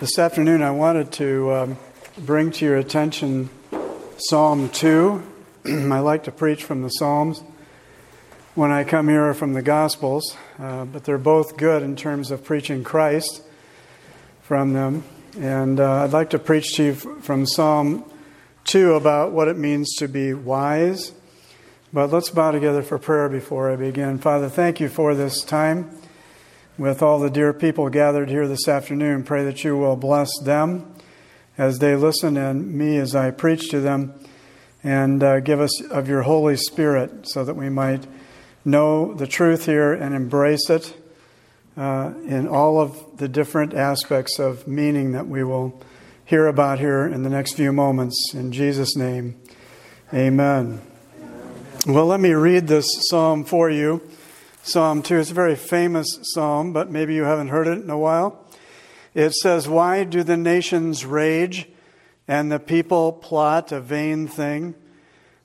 This afternoon, I wanted to um, bring to your attention Psalm 2. I like to preach from the Psalms when I come here from the Gospels, uh, but they're both good in terms of preaching Christ from them. And uh, I'd like to preach to you from Psalm 2 about what it means to be wise. But let's bow together for prayer before I begin. Father, thank you for this time with all the dear people gathered here this afternoon. Pray that you will bless them as they listen and me as I preach to them, and uh, give us of your Holy Spirit so that we might know the truth here and embrace it uh, in all of the different aspects of meaning that we will hear about here in the next few moments. In Jesus' name, amen. Well, let me read this psalm for you. Psalm 2. It's a very famous psalm, but maybe you haven't heard it in a while. It says, Why do the nations rage and the people plot a vain thing?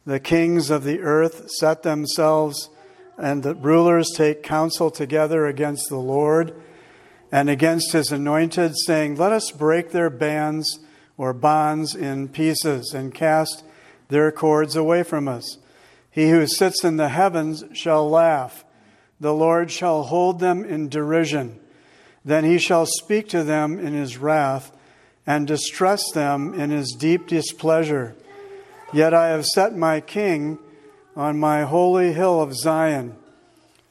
The kings of the earth set themselves, and the rulers take counsel together against the Lord and against his anointed, saying, Let us break their bands or bonds in pieces and cast their cords away from us. He who sits in the heavens shall laugh the Lord shall hold them in derision. Then he shall speak to them in his wrath and distress them in his deep displeasure. Yet I have set my king on my holy hill of Zion.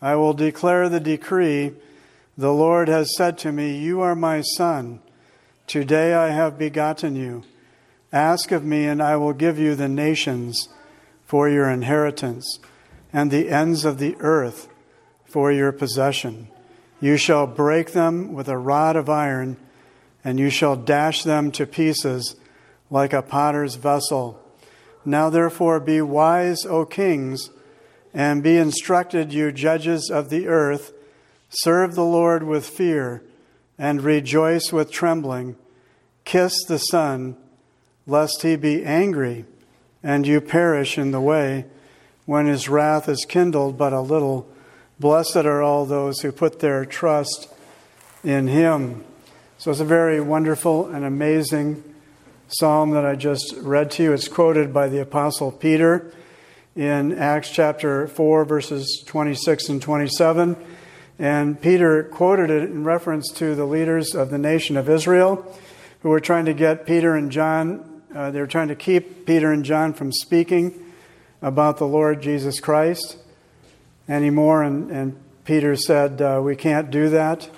I will declare the decree. The Lord has said to me, You are my son. Today I have begotten you. Ask of me, and I will give you the nations for your inheritance, and the ends of the earth for your possession. You shall break them with a rod of iron, and you shall dash them to pieces like a potter's vessel. Now, therefore, be wise, O kings, and be instructed, you judges of the earth. Serve the Lord with fear, and rejoice with trembling. Kiss the Son, lest he be angry, and you perish in the way, when his wrath is kindled but a little. Blessed are all those who put their trust in him. So it's a very wonderful and amazing psalm that I just read to you. It's quoted by the Apostle Peter in Acts chapter 4, verses 26 and 27. And Peter quoted it in reference to the leaders of the nation of Israel who were trying to get Peter and John, uh, they were trying to keep Peter and John from speaking about the Lord Jesus Christ anymore. And, and Peter said, uh, We can't do that.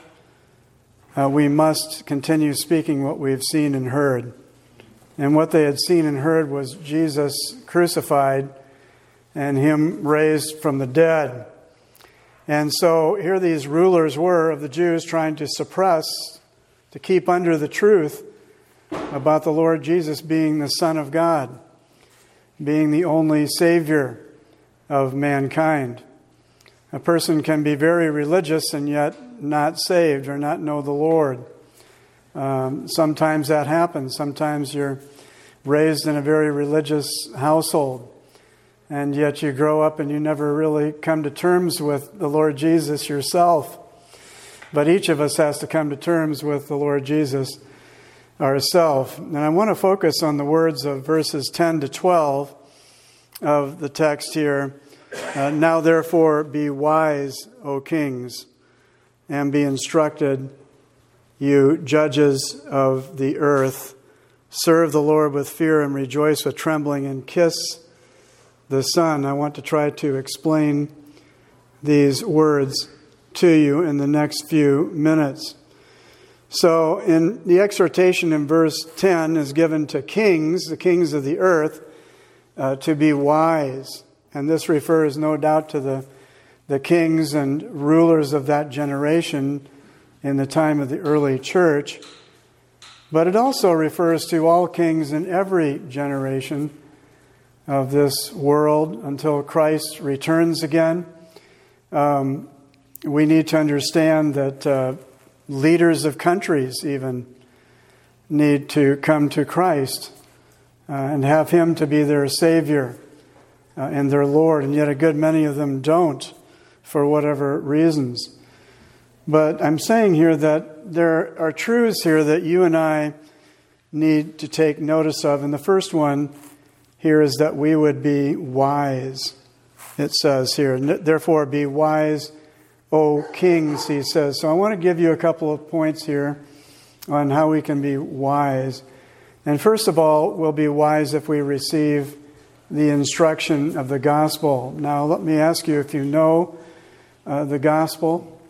Uh, we must continue speaking what we've seen and heard. And what they had seen and heard was Jesus crucified and him raised from the dead. And so here these rulers were of the Jews trying to suppress, to keep under the truth about the Lord Jesus being the Son of God, being the only Savior of mankind. A person can be very religious and yet not saved or not know the Lord. Um, sometimes that happens. Sometimes you're raised in a very religious household, and yet you grow up and you never really come to terms with the Lord Jesus yourself. But each of us has to come to terms with the Lord Jesus ourselves. And I want to focus on the words of verses 10 to 12 of the text here. Uh, now, therefore, be wise, O kings, and be instructed, you judges of the earth. Serve the Lord with fear and rejoice with trembling, and kiss the Son. I want to try to explain these words to you in the next few minutes. So, in the exhortation in verse 10 is given to kings, the kings of the earth, uh, to be wise. And this refers, no doubt, to the, the kings and rulers of that generation in the time of the early church. But it also refers to all kings in every generation of this world until Christ returns again. Um, we need to understand that uh, leaders of countries even need to come to Christ uh, and have Him to be their Savior uh, and their Lord, and yet a good many of them don't for whatever reasons. But I'm saying here that there are truths here that you and I need to take notice of. And the first one here is that we would be wise. It says here, therefore, be wise, O kings, he says. So I want to give you a couple of points here on how we can be wise. And first of all, we'll be wise if we receive the instruction of the gospel. Now, let me ask you if you know uh, the gospel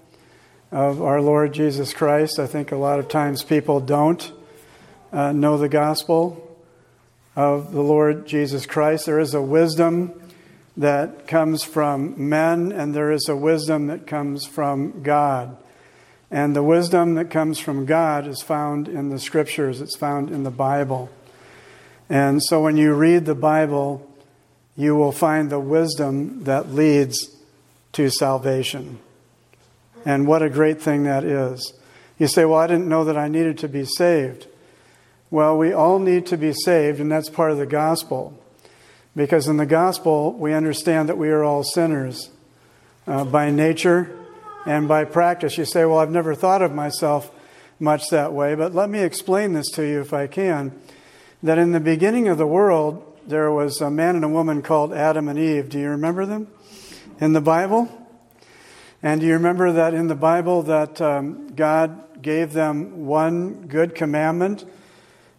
of our Lord Jesus Christ. I think a lot of times people don't uh, know the gospel of the Lord Jesus Christ. There is a wisdom that comes from men, and there is a wisdom that comes from God. And the wisdom that comes from God is found in the scriptures, it's found in the Bible. And so when you read the Bible, you will find the wisdom that leads to salvation. And what a great thing that is. You say, Well, I didn't know that I needed to be saved. Well, we all need to be saved, and that's part of the gospel. Because in the gospel, we understand that we are all sinners uh, by nature and by practice. You say, Well, I've never thought of myself much that way, but let me explain this to you if I can. That in the beginning of the world, there was a man and a woman called Adam and Eve. Do you remember them in the Bible? And do you remember that in the Bible that um, God gave them one good commandment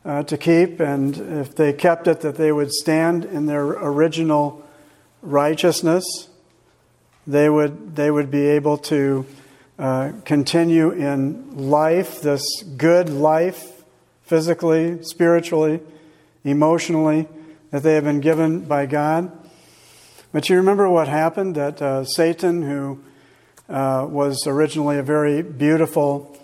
uh, to keep, and if they kept it, that they would stand in their original righteousness? They would they would be able to uh, continue in life, this good life, physically, spiritually, emotionally that they have been given by God. But you remember what happened that uh, Satan, who uh, was originally a very beautiful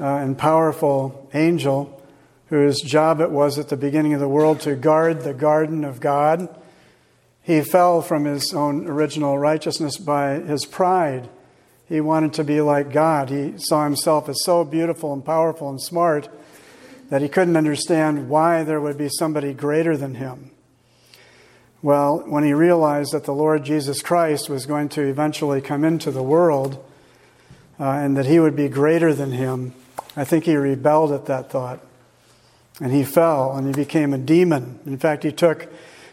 uh, and powerful angel, whose job it was at the beginning of the world to guard the garden of God, he fell from his own original righteousness by his pride. He wanted to be like God. He saw himself as so beautiful and powerful and smart that he couldn't understand why there would be somebody greater than him. Well, when he realized that the Lord Jesus Christ was going to eventually come into the world uh, and that he would be greater than him, I think he rebelled at that thought. And he fell and he became a demon. In fact, he took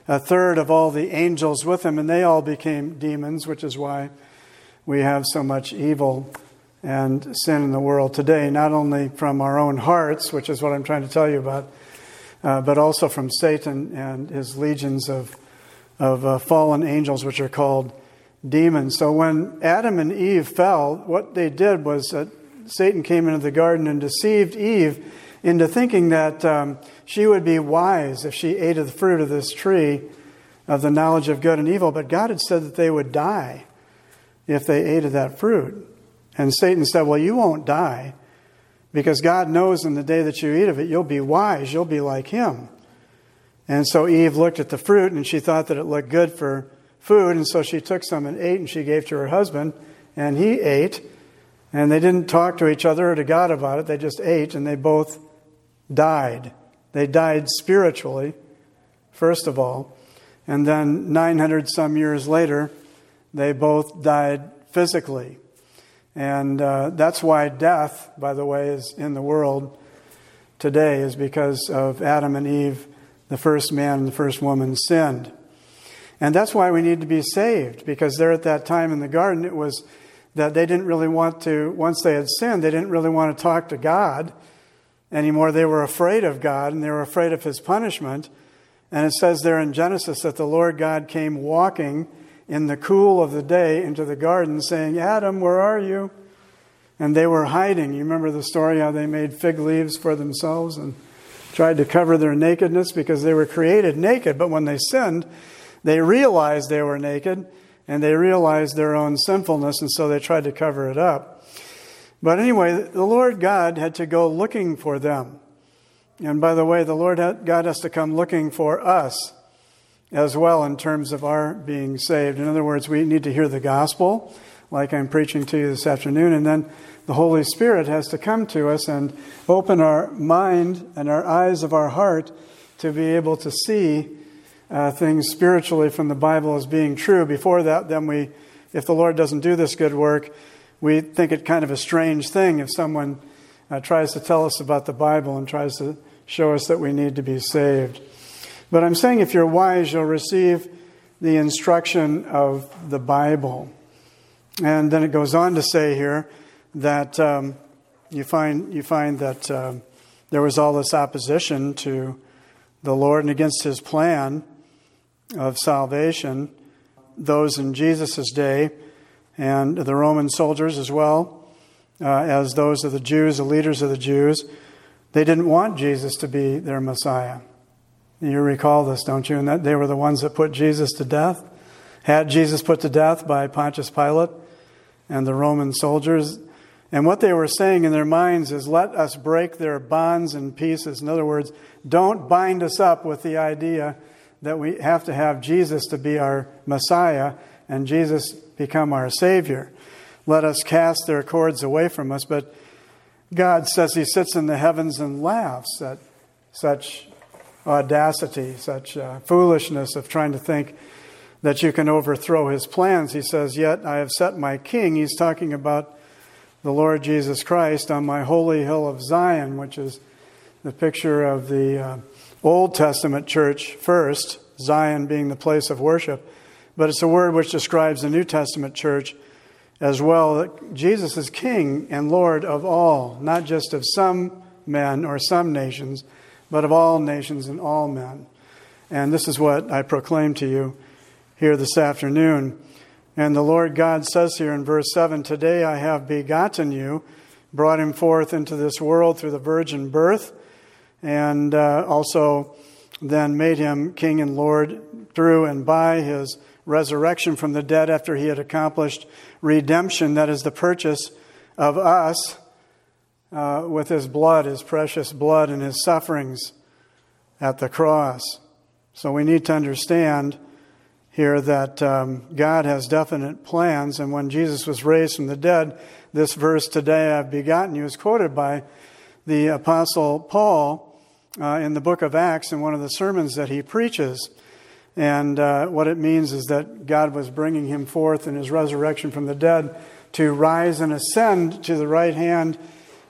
a third of all the angels with him, and they all became demons, which is why we have so much evil and sin in the world today, not only from our own hearts, which is what I'm trying to tell you about, uh, but also from Satan and his legions of of uh, fallen angels, which are called demons. So when Adam and Eve fell, what they did was that Satan came into the garden and deceived Eve into thinking that um, she would be wise if she ate of the fruit of this tree of the knowledge of good and evil. But God had said that they would die if they ate of that fruit. And Satan said, Well, you won't die because God knows in the day that you eat of it, you'll be wise, you'll be like Him. And so Eve looked at the fruit and she thought that it looked good for food. And so she took some and ate and she gave to her husband and he ate. And they didn't talk to each other or to God about it. They just ate and they both died. They died spiritually, first of all. And then 900 some years later, they both died physically. And uh, that's why death, by the way, is in the world today, is because of Adam and Eve the first man and the first woman sinned. And that's why we need to be saved, because there at that time in the garden, it was that they didn't really want to, once they had sinned, they didn't really want to talk to God anymore. They were afraid of God and they were afraid of his punishment. And it says there in Genesis that the Lord God came walking in the cool of the day into the garden, saying, Adam, where are you? And they were hiding. You remember the story how they made fig leaves for themselves and tried to cover their nakedness because they were created naked, but when they sinned, they realized they were naked and they realized their own sinfulness, and so they tried to cover it up. But anyway, the Lord God had to go looking for them. And by the way, the Lord God has to come looking for us as well in terms of our being saved. In other words, we need to hear the gospel, like I'm preaching to you this afternoon, and then the Holy Spirit has to come to us and open our mind and our eyes of our heart to be able to see uh, things spiritually from the Bible as being true. Before that, then we, if the Lord doesn't do this good work, we think it kind of a strange thing if someone uh, tries to tell us about the Bible and tries to show us that we need to be saved. But I'm saying if you're wise, you'll receive the instruction of the Bible. And then it goes on to say here that um, you, find, you find that uh, there was all this opposition to the Lord and against his plan of salvation. Those in Jesus' day and the Roman soldiers as well uh, as those of the Jews, the leaders of the Jews, they didn't want Jesus to be their Messiah. You recall this, don't you? And that they were the ones that put Jesus to death, had Jesus put to death by Pontius Pilate and the Roman soldiers. And what they were saying in their minds is, let us break their bonds in pieces. In other words, don't bind us up with the idea that we have to have Jesus to be our Messiah and Jesus become our Savior. Let us cast their cords away from us. But God says He sits in the heavens and laughs at such audacity, such uh, foolishness of trying to think that you can overthrow His plans. He says, Yet I have set my King. He's talking about the Lord Jesus Christ on my holy hill of Zion, which is the picture of the uh, Old Testament church first, Zion being the place of worship. But it's a word which describes the New Testament church as well. That Jesus is King and Lord of all, not just of some men or some nations, but of all nations and all men. And this is what I proclaim to you here this afternoon. And the Lord God says here in verse 7 Today I have begotten you, brought him forth into this world through the virgin birth, and uh, also then made him king and Lord through and by his resurrection from the dead after he had accomplished redemption, that is, the purchase of us uh, with his blood, his precious blood, and his sufferings at the cross. So we need to understand here that um, God has definite plans. And when Jesus was raised from the dead, this verse, Today I've begotten you, is quoted by the Apostle Paul uh, in the book of Acts in one of the sermons that he preaches. And uh, what it means is that God was bringing him forth in his resurrection from the dead to rise and ascend to the right hand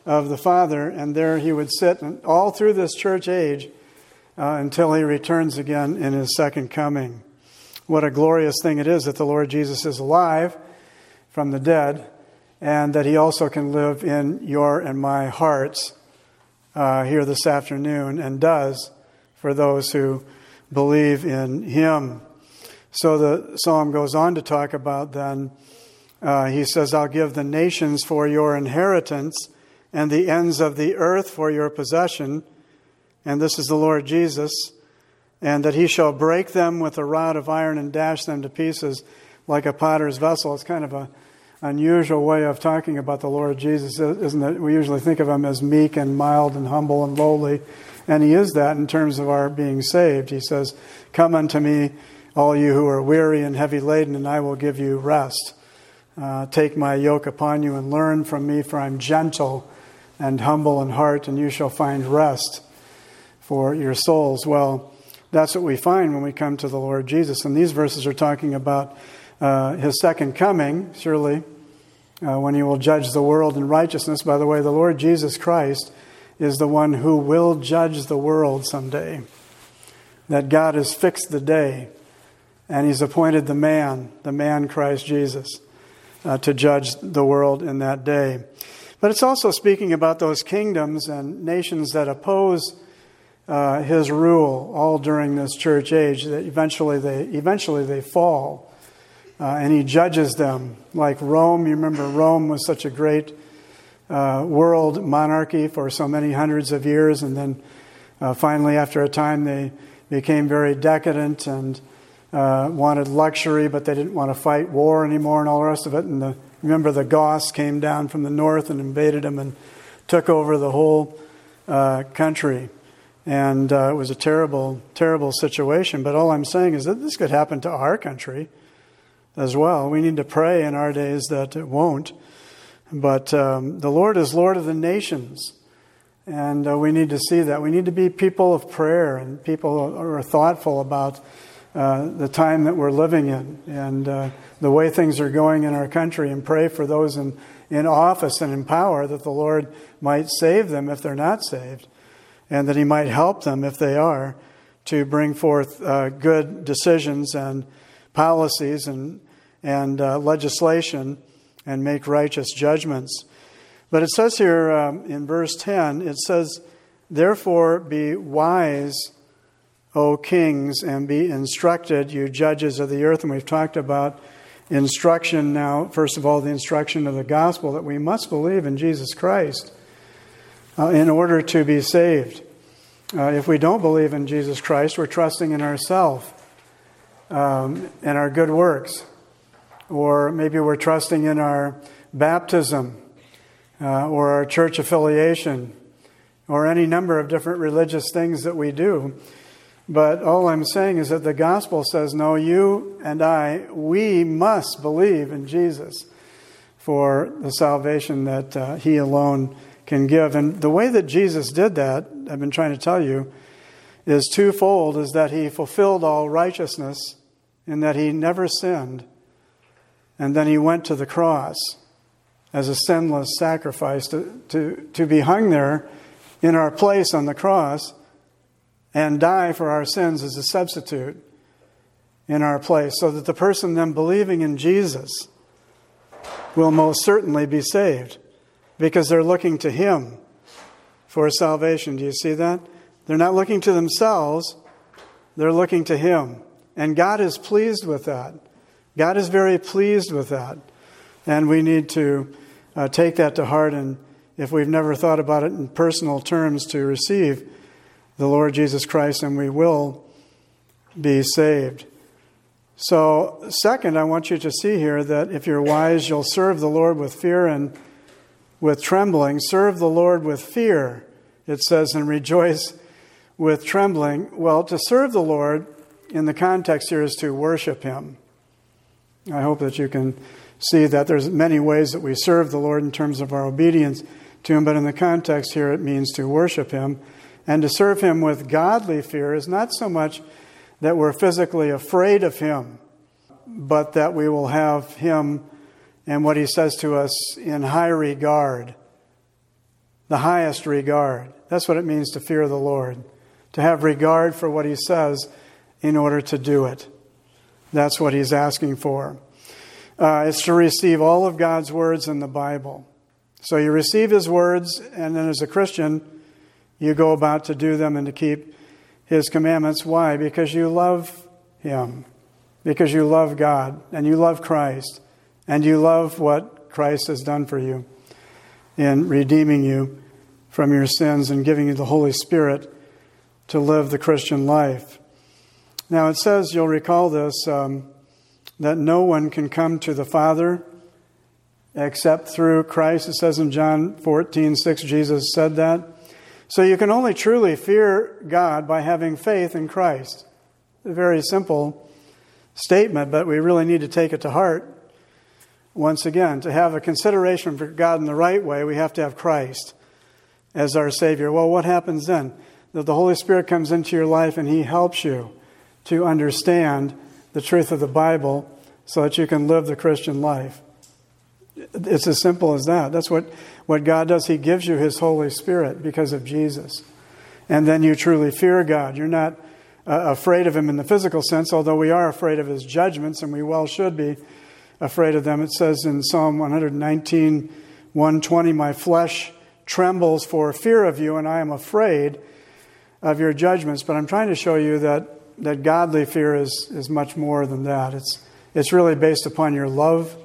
of the Father. And there he would sit all through this church age uh, until he returns again in his second coming. What a glorious thing it is that the Lord Jesus is alive from the dead and that he also can live in your and my hearts uh, here this afternoon and does for those who believe in him. So the psalm goes on to talk about then, uh, he says, I'll give the nations for your inheritance and the ends of the earth for your possession. And this is the Lord Jesus and that he shall break them with a rod of iron and dash them to pieces like a potter's vessel. It's kind of a unusual way of talking about the Lord Jesus, isn't it? We usually think of him as meek and mild and humble and lowly, and he is that in terms of our being saved. He says, Come unto me, all you who are weary and heavy laden, and I will give you rest. Uh, take my yoke upon you and learn from me, for I'm gentle and humble in heart, and you shall find rest for your souls. Well, that's what we find when we come to the Lord Jesus. And these verses are talking about uh, his second coming, surely, uh, when he will judge the world in righteousness. By the way, the Lord Jesus Christ is the one who will judge the world someday. That God has fixed the day, and he's appointed the man, the man Christ Jesus, uh, to judge the world in that day. But it's also speaking about those kingdoms and nations that oppose uh, his rule all during this church age. That eventually they eventually they fall, uh, and he judges them like Rome. You remember Rome was such a great uh, world monarchy for so many hundreds of years, and then uh, finally, after a time, they became very decadent and uh, wanted luxury, but they didn't want to fight war anymore and all the rest of it. And the, remember, the Goths came down from the north and invaded them and took over the whole uh, country. And uh, it was a terrible, terrible situation. But all I'm saying is that this could happen to our country as well. We need to pray in our days that it won't. But um, the Lord is Lord of the nations. And uh, we need to see that. We need to be people of prayer and people who are thoughtful about uh, the time that we're living in and uh, the way things are going in our country and pray for those in, in office and in power, that the Lord might save them if they're not saved, and that He might help them if they are to bring forth uh, good decisions and policies and, and uh, legislation and make righteous judgments. But it says here um, in verse 10, it says, Therefore be wise, O kings, and be instructed, you judges of the earth. And we've talked about instruction now, first of all, the instruction of the gospel that we must believe in Jesus Christ uh, in order to be saved. Uh, if we don't believe in Jesus Christ, we're trusting in ourselves um, and our good works. Or maybe we're trusting in our baptism uh, or our church affiliation or any number of different religious things that we do. But all I'm saying is that the gospel says, no, you and I, we must believe in Jesus for the salvation that uh, He alone can give. And the way that Jesus did that, I've been trying to tell you, is twofold is that He fulfilled all righteousness in that He never sinned, and then He went to the cross as a sinless sacrifice to, to, to be hung there in our place on the cross and die for our sins as a substitute in our place, so that the person then believing in Jesus will most certainly be saved because they're looking to Him for salvation. Do you see that? They're not looking to themselves, they're looking to Him. And God is pleased with that. God is very pleased with that. And we need to uh, take that to heart and if we've never thought about it in personal terms to receive the Lord Jesus Christ and we will be saved. So, second, I want you to see here that if you're wise, you'll serve the Lord with fear and with trembling. Serve the Lord with fear, it says, and rejoice with trembling. Well, to serve the Lord in the context here is to worship Him. I hope that you can see that there's many ways that we serve the Lord in terms of our obedience to Him, but in the context here, it means to worship Him. And to serve Him with godly fear is not so much that we're physically afraid of Him, but that we will have Him and what He says to us in high regard, the highest regard. That's what it means to fear the Lord, to have regard for what He says in order to do it. That's what He's asking for. Uh, it's to receive all of God's words in the Bible. So you receive His words, and then as a Christian, you go about to do them and to keep His commandments. Why? Because you love Him, because you love God, and you love Christ, and you love what Christ has done for you in redeeming you from your sins and giving you the Holy Spirit to live the Christian life. Now, it says, you'll recall this. Um, that no one can come to the Father except through Christ. It says in John 14, 6, Jesus said that. So you can only truly fear God by having faith in Christ. A very simple statement, but we really need to take it to heart. Once again, to have a consideration for God in the right way, we have to have Christ as our Savior. Well, what happens then? That the Holy Spirit comes into your life and He helps you to understand the truth of the Bible so that you can live the Christian life. It's as simple as that. That's what, what God does. He gives you His Holy Spirit because of Jesus. And then you truly fear God. You're not uh, afraid of Him in the physical sense, although we are afraid of His judgments, and we well should be afraid of them. It says in Psalm 119, 120, My flesh trembles for fear of you, and I am afraid of your judgments. But I'm trying to show you that that godly fear is, is much more than that. It's, it's really based upon your love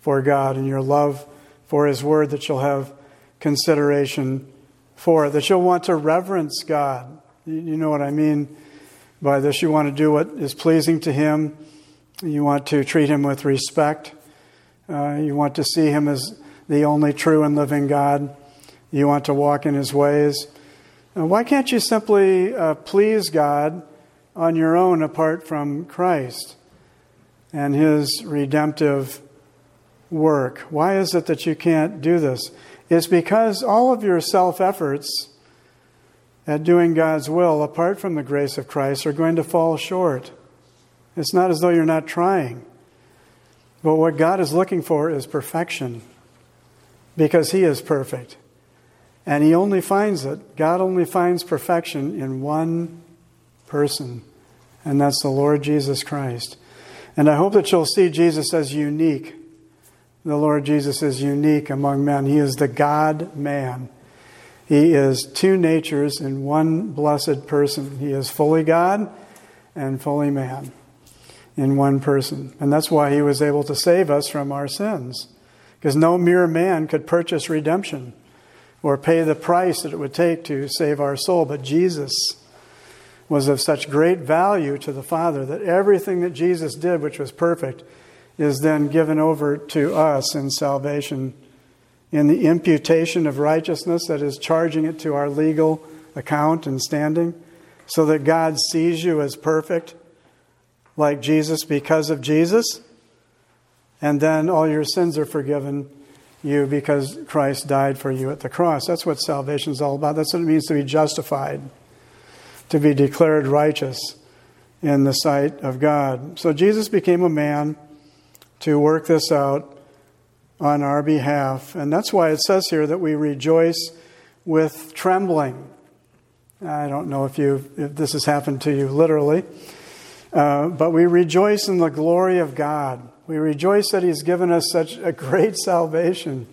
for God and your love for His Word that you'll have consideration for it, that you'll want to reverence God. You know what I mean by this. You want to do what is pleasing to Him, you want to treat Him with respect, uh, you want to see Him as the only true and living God, you want to walk in His ways. Uh, why can't you simply uh, please God? on your own apart from Christ and his redemptive work. Why is it that you can't do this? It's because all of your self efforts at doing God's will, apart from the grace of Christ, are going to fall short. It's not as though you're not trying. But what God is looking for is perfection. because He is perfect. And He only finds it, God only finds perfection in one person, and that's the Lord Jesus Christ. And I hope that you'll see Jesus as unique. The Lord Jesus is unique among men. He is the God man. He is two natures in one blessed person. He is fully God and fully man in one person. And that's why he was able to save us from our sins. Because no mere man could purchase redemption or pay the price that it would take to save our soul. But Jesus was of such great value to the Father that everything that Jesus did, which was perfect, is then given over to us in salvation, in the imputation of righteousness, that is, charging it to our legal account and standing, so that God sees you as perfect, like Jesus, because of Jesus. And then all your sins are forgiven you because Christ died for you at the cross. That's what salvation is all about. That's what it means to be justified, to be declared righteous in the sight of God. So Jesus became a man to work this out on our behalf. And that's why it says here that we rejoice with trembling. I don't know if you if this has happened to you literally, uh, but we rejoice in the glory of God. We rejoice that He's given us such a great salvation,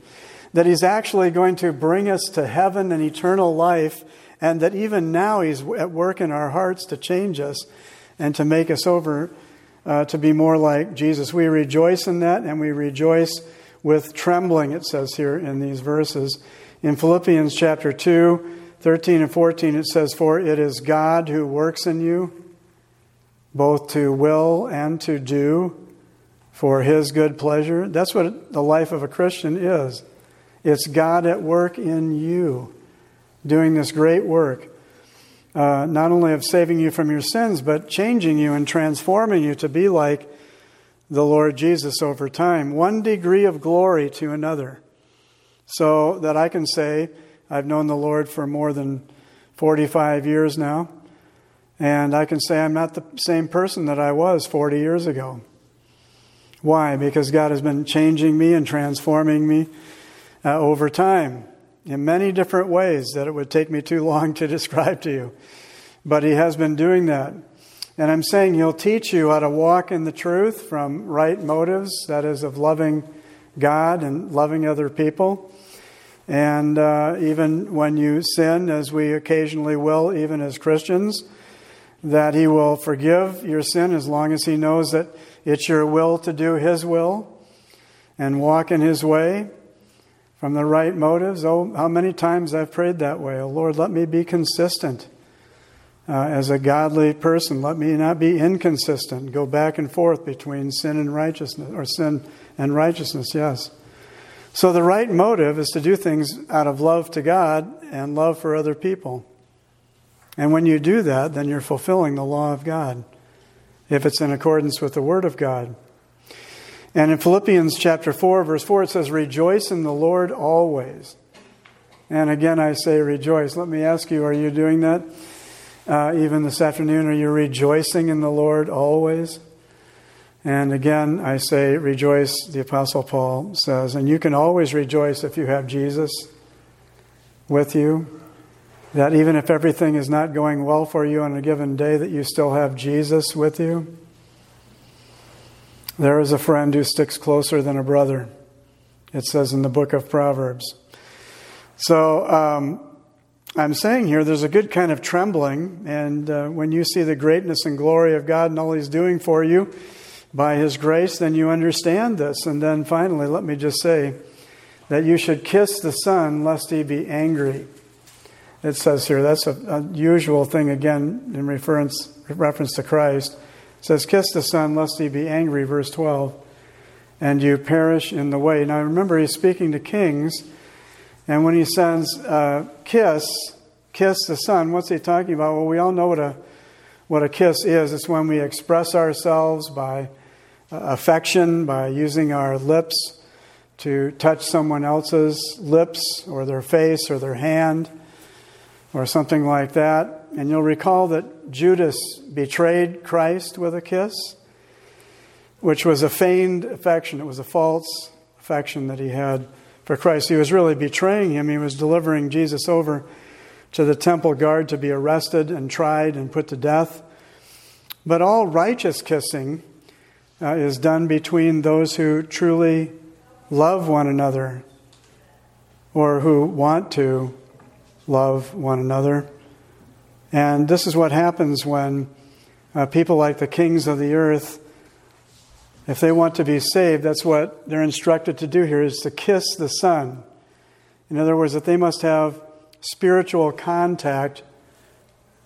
that He's actually going to bring us to heaven and eternal life, and that even now He's at work in our hearts to change us and to make us over uh, to be more like Jesus. We rejoice in that, and we rejoice with trembling, it says here in these verses. In Philippians chapter 2, 13 and 14, it says, For it is God who works in you, both to will and to do for his good pleasure. That's what the life of a Christian is. It's God at work in you, doing this great work uh, not only of saving you from your sins, but changing you and transforming you to be like the Lord Jesus over time, one degree of glory to another. So that I can say, I've known the Lord for more than 45 years now, and I can say I'm not the same person that I was 40 years ago. Why? Because God has been changing me and transforming me uh, over time in many different ways that it would take me too long to describe to you. But He has been doing that. And I'm saying He'll teach you how to walk in the truth from right motives, that is, of loving God and loving other people. And uh, even when you sin, as we occasionally will, even as Christians, that He will forgive your sin as long as He knows that it's your will to do His will and walk in His way from the right motives. Oh, how many times I've prayed that way. Oh, Lord, let me be consistent uh, as a godly person. Let me not be inconsistent, go back and forth between sin and righteousness, or sin and righteousness, yes. So the right motive is to do things out of love to God and love for other people. And when you do that, then you're fulfilling the law of God, if it's in accordance with the Word of God. And in Philippians chapter 4, verse 4, it says, Rejoice in the Lord always. And again, I say rejoice. Let me ask you, are you doing that? Uh, even this afternoon, are you rejoicing in the Lord always? And again, I say rejoice, the Apostle Paul says. And you can always rejoice if you have Jesus with you. That even if everything is not going well for you on a given day, that you still have Jesus with you. There is a friend who sticks closer than a brother, it says in the book of Proverbs. So um, I'm saying here there's a good kind of trembling, and uh, when you see the greatness and glory of God and all He's doing for you by His grace, then you understand this. And then finally, let me just say that you should kiss the Son lest He be angry. It says here, that's a, usual thing again in reference, reference to Christ says, Kiss the Son, lest he be angry, verse 12, and you perish in the way. Now remember, he's speaking to kings, and when he says, uh, Kiss, kiss the Son, what's he talking about? Well, we all know what a, what a kiss is. It's when we express ourselves by uh, affection, by using our lips to touch someone else's lips or their face or their hand or something like that. And you'll recall that Judas betrayed Christ with a kiss, which was a feigned affection. It was a false affection that he had for Christ. He was really betraying him. He was delivering Jesus over to the temple guard to be arrested and tried and put to death. But all righteous kissing uh, is done between those who truly love one another or who want to love one another. And this is what happens when uh, people like the kings of the earth, if they want to be saved, that's what they're instructed to do here is to kiss the Son. In other words, that they must have spiritual contact,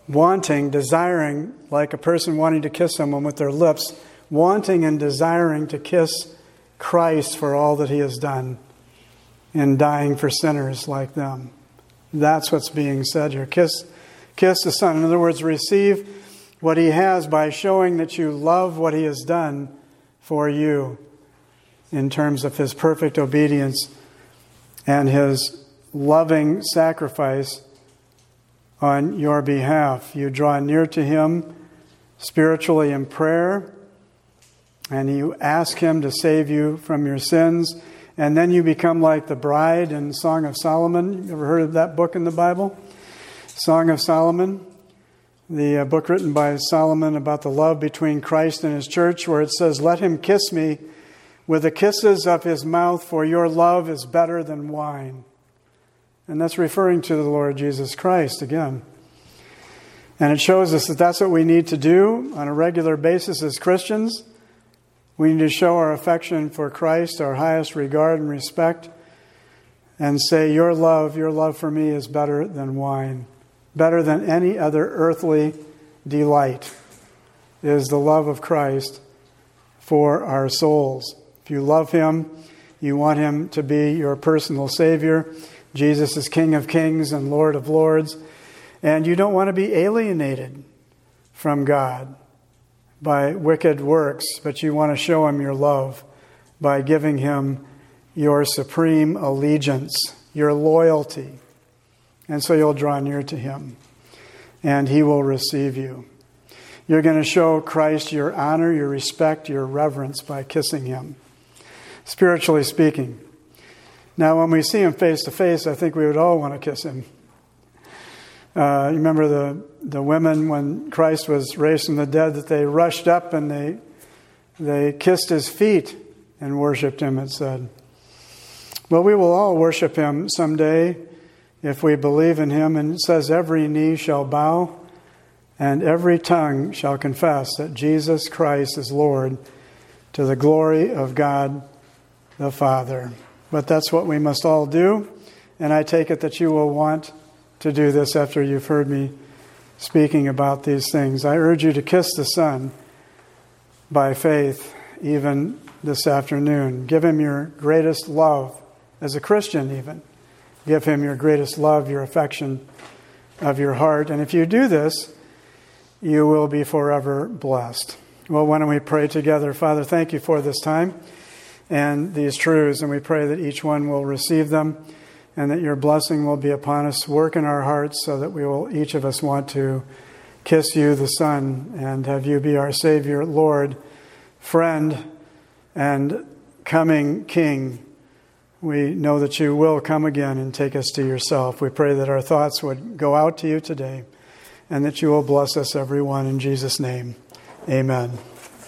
wanting, desiring, like a person wanting to kiss someone with their lips, wanting and desiring to kiss Christ for all that he has done in dying for sinners like them. That's what's being said here. Kiss, kiss the Son. In other words, receive what he has by showing that you love what he has done for you in terms of his perfect obedience and his loving sacrifice on your behalf. You draw near to him spiritually in prayer, and you ask him to save you from your sins and then you become like the bride in Song of Solomon. You ever heard of that book in the Bible? Song of Solomon, the uh, book written by Solomon about the love between Christ and his church, where it says, Let him kiss me with the kisses of his mouth, for your love is better than wine. And that's referring to the Lord Jesus Christ again. And it shows us that that's what we need to do on a regular basis as Christians. We need to show our affection for Christ, our highest regard and respect, and say, Your love, your love for me is better than wine, better than any other earthly delight, is the love of Christ for our souls. If you love Him, you want Him to be your personal Savior. Jesus is King of Kings and Lord of Lords. And you don't want to be alienated from God by wicked works, but you want to show him your love by giving him your supreme allegiance, your loyalty. And so you'll draw near to him, and he will receive you. You're going to show Christ your honor, your respect, your reverence by kissing him, spiritually speaking. Now, when we see him face to face, I think we would all want to kiss him. Uh, you remember the, the women when Christ was raised from the dead that they rushed up and they, they kissed his feet and worshiped him, it said. Well, we will all worship him someday if we believe in him. And it says, Every knee shall bow and every tongue shall confess that Jesus Christ is Lord to the glory of God the Father. But that's what we must all do. And I take it that you will want to do this after you've heard me speaking about these things. I urge you to kiss the Son by faith, even this afternoon. Give him your greatest love, as a Christian, even. Give him your greatest love, your affection of your heart. And if you do this, you will be forever blessed. Well, why don't we pray together? Father, thank you for this time and these truths, and we pray that each one will receive them and that your blessing will be upon us. Work in our hearts so that we will, each of us, want to kiss you, the Son, and have you be our Savior, Lord, friend, and coming King. We know that you will come again and take us to yourself. We pray that our thoughts would go out to you today and that you will bless us, everyone, in Jesus' name. Amen.